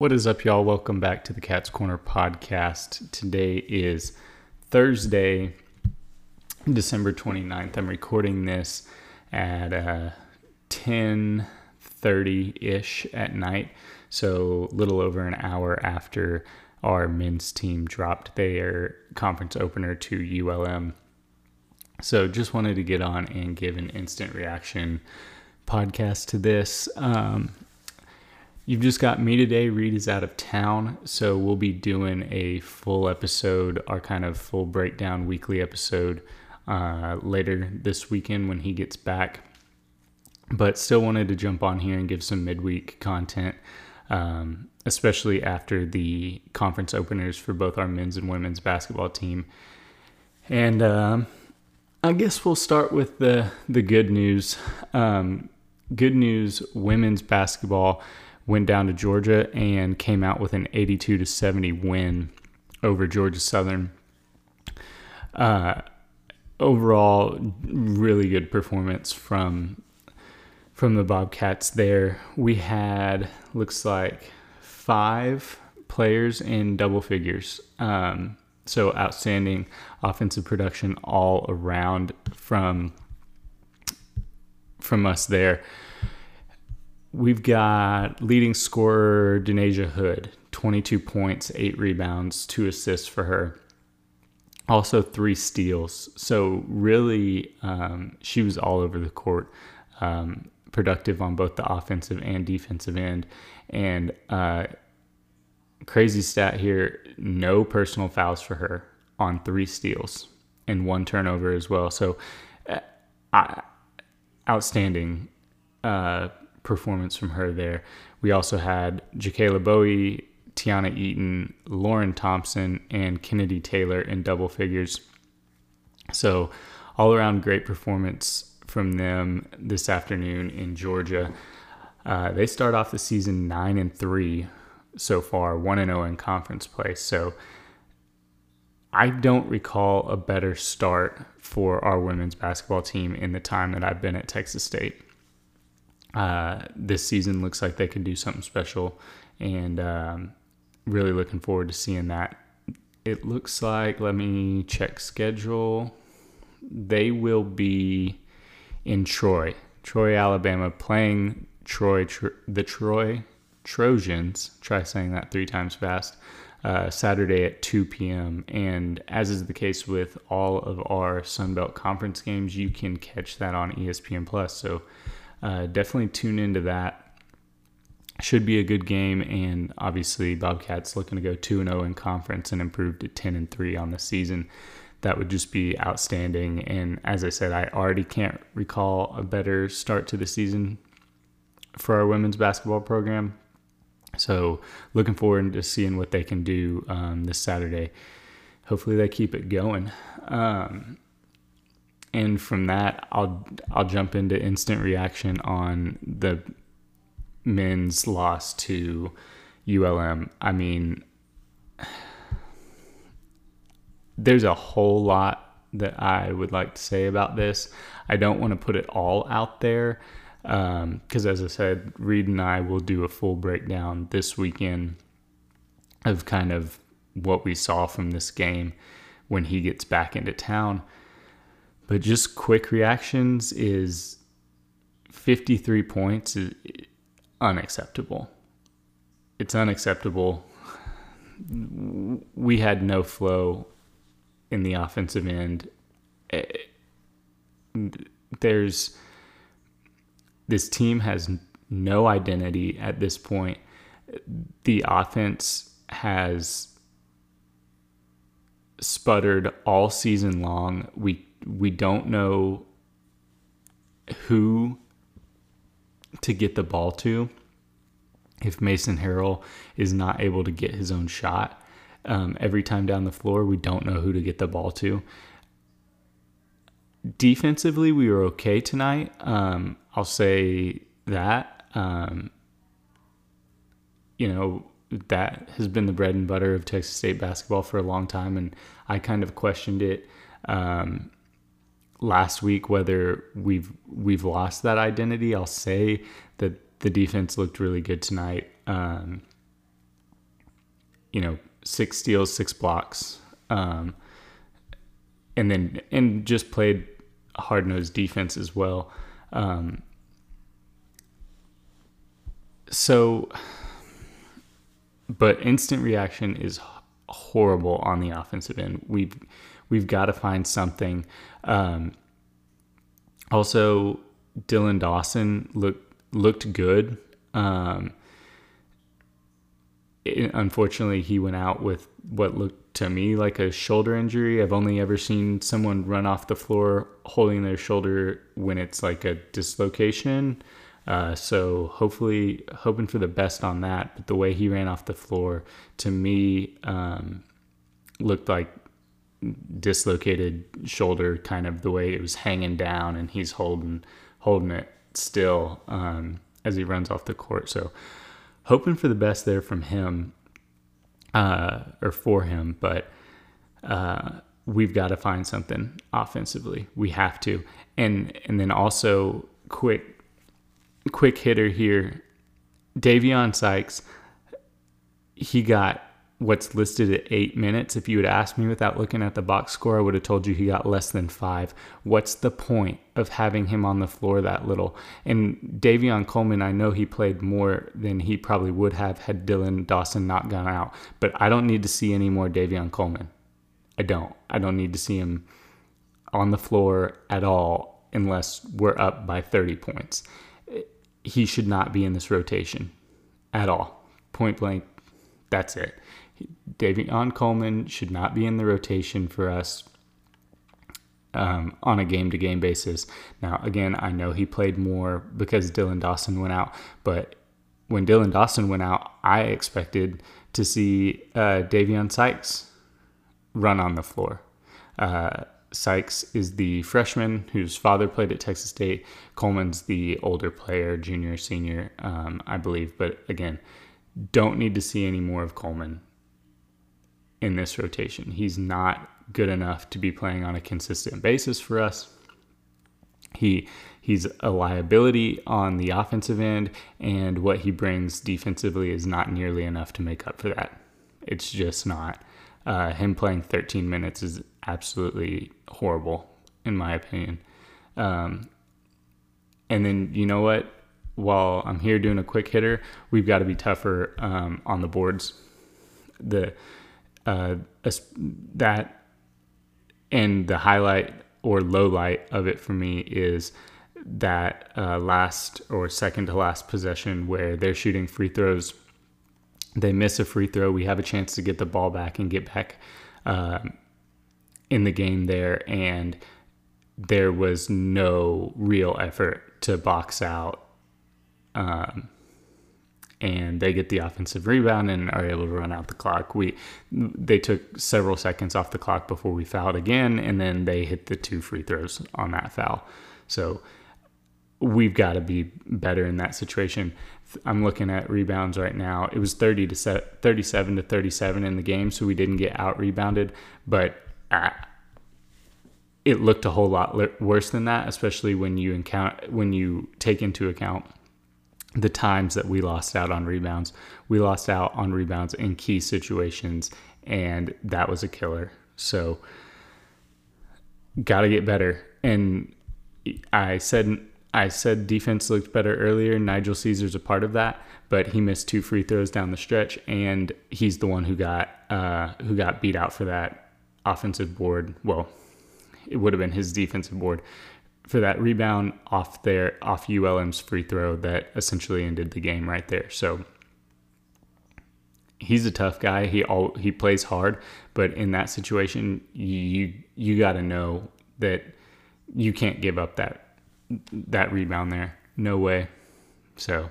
What is up, y'all? Welcome back to the Cat's Corner podcast. Today is Thursday, December 29th. I'm recording this at uh, 10.30ish at night, so a little over an hour after our men's team dropped their conference opener to ULM. So just wanted to get on and give an instant reaction podcast to this. Um, You've just got me today. Reed is out of town, so we'll be doing a full episode, our kind of full breakdown weekly episode uh, later this weekend when he gets back. But still wanted to jump on here and give some midweek content, um, especially after the conference openers for both our men's and women's basketball team. And um, I guess we'll start with the the good news. Um, good news: women's basketball went down to Georgia and came out with an 82 to 70 win over Georgia Southern. Uh, overall, really good performance from from the Bobcats. There, we had looks like five players in double figures. Um, so outstanding offensive production all around from from us there. We've got leading scorer Da'Nasia Hood, 22 points, eight rebounds, two assists for her. Also, three steals. So, really, um, she was all over the court, um, productive on both the offensive and defensive end. And uh, crazy stat here no personal fouls for her on three steals and one turnover as well. So, uh, outstanding. Uh, performance from her there. We also had Jacayla Bowie, Tiana Eaton, Lauren Thompson, and Kennedy Taylor in double figures. So, all around great performance from them this afternoon in Georgia. Uh, they start off the season nine and three so far, one and zero in conference play. So, I don't recall a better start for our women's basketball team in the time that I've been at Texas State uh, this season looks like they could do something special, and um, really looking forward to seeing that. It looks like, let me check schedule. They will be in Troy, Troy, Alabama, playing Troy, tr- the Troy Trojans. Try saying that three times fast. Uh, Saturday at 2 p.m. And as is the case with all of our Sunbelt Conference games, you can catch that on ESPN Plus. So uh, definitely tune into that. Should be a good game, and obviously Bobcats looking to go two and zero oh in conference and improve to ten and three on the season. That would just be outstanding. And as I said, I already can't recall a better start to the season for our women's basketball program. So looking forward to seeing what they can do um, this Saturday. Hopefully they keep it going. Um, and from that I'll I'll jump into instant reaction on the men's loss to ULM. I mean there's a whole lot that I would like to say about this. I don't want to put it all out there because, um, as I said, Reed and I will do a full breakdown this weekend of kind of what we saw from this game when he gets back into town. But just quick reactions is 53 points is unacceptable. It's unacceptable. We had no flow in the offensive end. Eh, there's this team has no identity at this point. The offense has sputtered all season long. We we don't know who to get the ball to if Mason Harrell is not able to get his own shot. Um, every time down the floor, we don't know who to get the ball to. Defensively, we were okay tonight. Um, I'll say that. Um, you know, that has been the bread and butter of Texas State basketball for a long time, and I kind of questioned it. Um, last week whether we've we've lost that identity. I'll say that the defense looked really good tonight. Um, you know, six steals, six blocks, um, and then and just played hard nosed defense as well. Um, so, but instant reaction is horrible on the offensive end. We've we've got to find something. Um, also, Dylan Dawson looked looked good. Um, it, unfortunately, he went out with what looked to me like a shoulder injury. I've only ever seen someone run off the floor holding their shoulder when it's like a dislocation. Uh, so hopefully, hoping for the best on that. But the way he ran off the floor to me um, looked like dislocated shoulder, kind of the way it was hanging down, and he's holding holding it still um, as he runs off the court. So hoping for the best there from him uh, or for him, but uh, we've got to find something offensively. We have to, and and then also quick quick hitter here, Davion Sykes. He got what's listed at eight minutes. If you had asked me without looking at the box score, I would have told you he got less than five. What's the point of having him on the floor that little? And Davion Coleman, I know he played more than he probably would have had Dylan Dawson not gone out, but I don't need to see any more Davion Coleman. I don't. I don't need to see him on the floor at all unless we're up by 30 points. He should not be in this rotation at all. Point blank, that's it. Davion Coleman should not be in the rotation for us um, on a game to game basis. Now, again, I know he played more because Dylan Dawson went out, but when Dylan Dawson went out, I expected to see uh, Davion Sykes run on the floor. Uh, Sykes is the freshman whose father played at Texas State. Coleman's the older player, junior, senior, um, I believe. But again, don't need to see any more of Coleman in this rotation. He's not good enough to be playing on a consistent basis for us. He he's a liability on the offensive end, and what he brings defensively is not nearly enough to make up for that. It's just not. Uh, him playing 13 minutes is absolutely horrible, in my opinion. Um, and then you know what? While I'm here doing a quick hitter, we've got to be tougher um, on the boards. The uh, that and the highlight or low light of it for me is that uh, last or second to last possession where they're shooting free throws. They miss a free throw. We have a chance to get the ball back and get back uh, in the game there, and there was no real effort to box out. Um, and they get the offensive rebound and are able to run out the clock. We they took several seconds off the clock before we fouled again, and then they hit the two free throws on that foul. So we've got to be better in that situation. I'm looking at rebounds right now. It was 30 to 37 to 37 in the game, so we didn't get out rebounded, but it looked a whole lot worse than that, especially when you encounter when you take into account the times that we lost out on rebounds. We lost out on rebounds in key situations, and that was a killer. So, got to get better. And I said I said defense looked better earlier. Nighael Ceaser's a part of that, but he missed two free throws down the stretch, and he's the one who got uh, who got beat out for that offensive board. Well, it would have been his defensive board for that rebound off their off ULM's free throw that essentially ended the game right there. So he's a tough guy. He all he plays hard, but in that situation, you you got to know that you can't give up that that rebound there. No way. So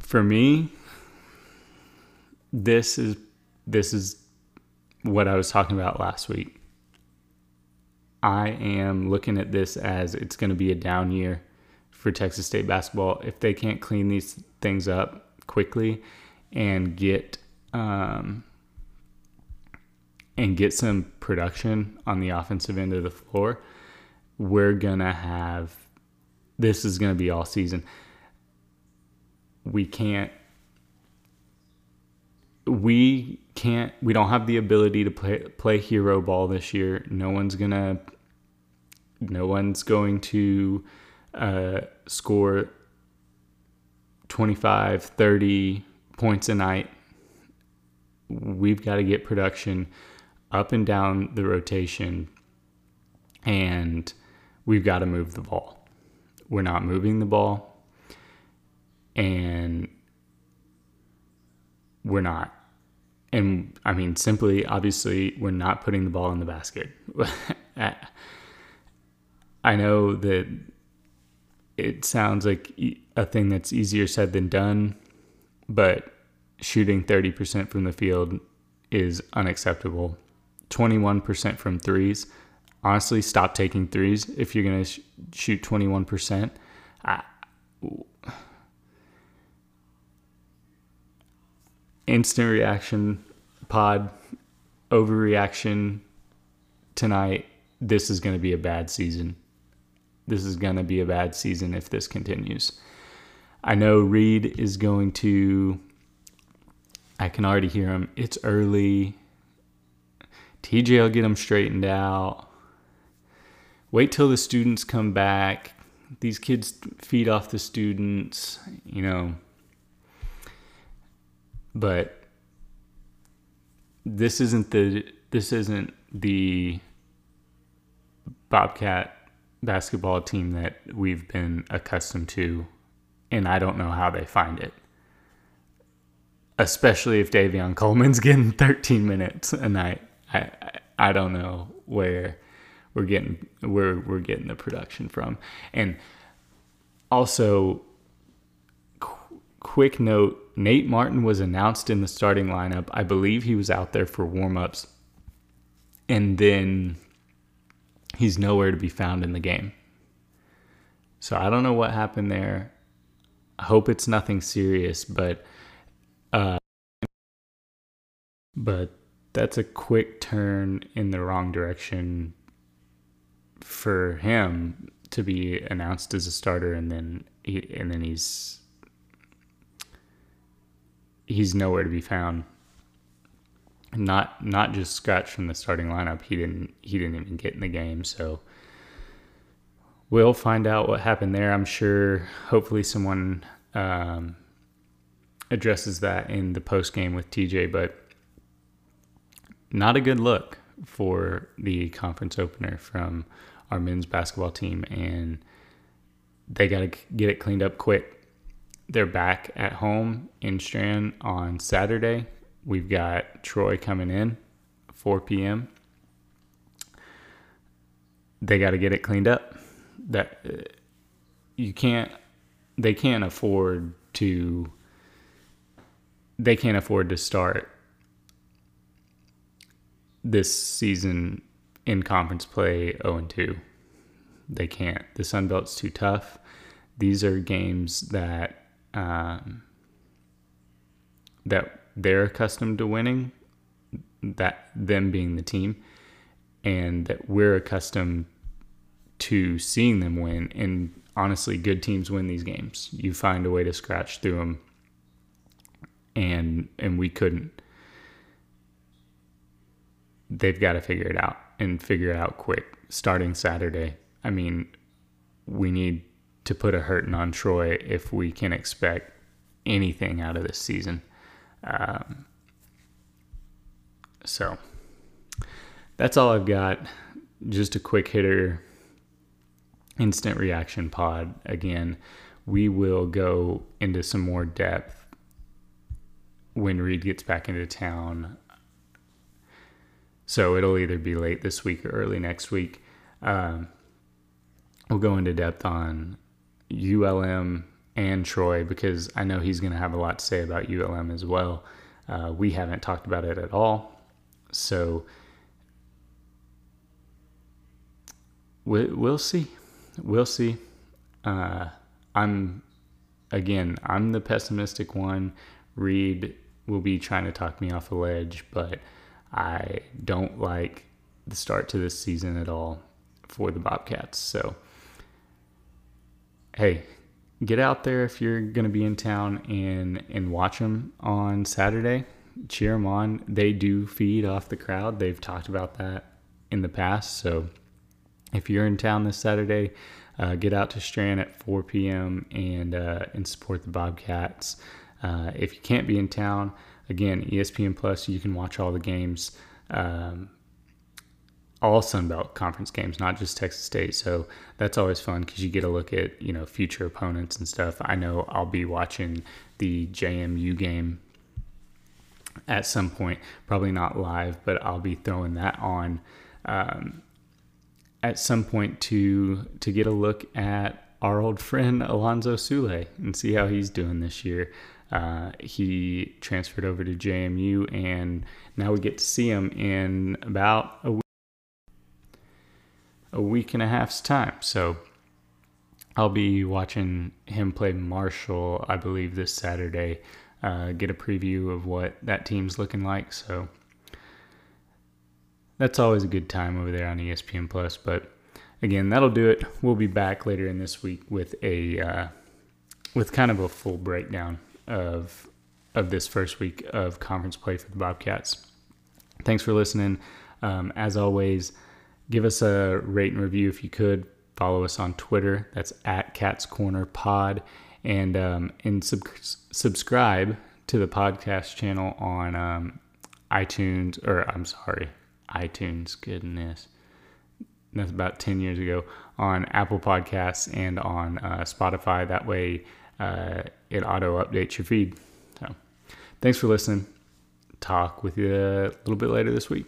for me, this is this is what I was talking about last week. I am looking at this as it's going to be a down year for Texas State basketball if they can't clean these things up quickly and get um, and get some production on the offensive end of the floor. We're gonna have this is gonna be all season. we can't we can't we don't have the ability to play play hero ball this year. No one's gonna no one's going to uh, score 25, 30 points a night. We've got to get production up and down the rotation, and we've got to move the ball. We're not moving the ball, and we're not. And I mean, simply, obviously, we're not putting the ball in the basket. I know that it sounds like a thing that's easier said than done, but shooting 30% from the field is unacceptable. 21% from threes. Honestly, stop taking threes if you're going to sh- shoot 21%. I, instant reaction pod, overreaction tonight. This is going to be a bad season this is going to be a bad season if this continues. I know Reed is going to. I can already hear him. It's early. TJ will get them straightened out. Wait till the students come back. These kids feed off the students, you know. But this isn't the this isn't the Bobcat basketball team that we've been accustomed to, and I don't know how they find it. Especially if Davion Coleman's getting 13 minutes a night. I, I, I don't know where we're getting where we're getting the production from. And also, quick note: Nate Martin was announced in the starting lineup. I believe he was out there for warmups, and then he's nowhere to be found in the game. So I don't know what happened there. I hope it's nothing serious, but uh, but that's a quick turn in the wrong direction for him to be announced as a starter and then he, and then he's he's nowhere to be found not not just scratched from the starting lineup. He didn't he didn't even get in the game. So we'll find out what happened there. I'm sure. Hopefully, someone um, addresses that in the post game with TJ. But not a good look for the conference opener from our men's basketball team, and they got to get it cleaned up quick. They're back at home in Strand on Saturday We've got Troy coming in, 4 p.m. They got to get it cleaned up. That uh, you can't. They can't afford to. They can't afford to start this season in conference play 0 and 2. They can't. The Sun Belt's too tough. These are games that um, that they're accustomed to winning, that them being the team, and that we're accustomed to seeing them win. And honestly, good teams win these games. You find a way to scratch through them, and and we couldn't. They've got to figure it out and figure it out quick. Starting Saturday, I mean, we need to put a hurting on Troy if we can expect anything out of this season. Um, so that's all I've got. Just a quick hitter, instant reaction pod. Again, we will go into some more depth when Reed gets back into town. So it'll either be late this week or early next week. Um, we'll go into depth on ULM and Troy because I know he's going to have a lot to say about ULM as well. Uh, we haven't talked about it at all. So we, will see. We'll see. Uh, I'm, again, I'm the pessimistic one. Reed will be trying to talk me off a ledge, but I don't like the start to this season at all for the Bobcats. So, hey, get out there if you're going to be in town and and watch them on Saturday. Cheer them on. They do feed off the crowd. They've talked about that in the past. So if you're in town this Saturday, uh, get out to Strand at 4 p.m. and uh, and support the Bobcats. Uh, if you can't be in town, again, ESPN Plus, you can watch all the games. Um, all Sun Belt conference games, not just Texas State. So that's always fun because you get a look at you know future opponents and stuff. I know I'll be watching the JMU game at some point, probably not live, but I'll be throwing that on um, at some point to to get a look at our old friend Alonzo Sule and see how he's doing this year. Uh, he transferred over to JMU, and now we get to see him in about a week a week and a half's time. So I'll be watching him play Marshall, I believe, this Saturday. Uh, get a preview of what that team's looking like. So that's always a good time over there on ESPN Plus. But again, that'll do it. We'll be back later in this week with a uh, with kind of a full breakdown of of this first week of conference play for the Bobcats. Thanks for listening. Um, as always give us a rate and review if you could. Follow us on Twitter. That's at Cats Corner Pod, and um, and sub- subscribe to the podcast channel on um, iTunes. Or I'm sorry, iTunes. Goodness, that's about ten years ago on Apple Podcasts and on uh, Spotify. That way, uh, it auto updates your feed. So, thanks for listening. Talk with you a little bit later this week.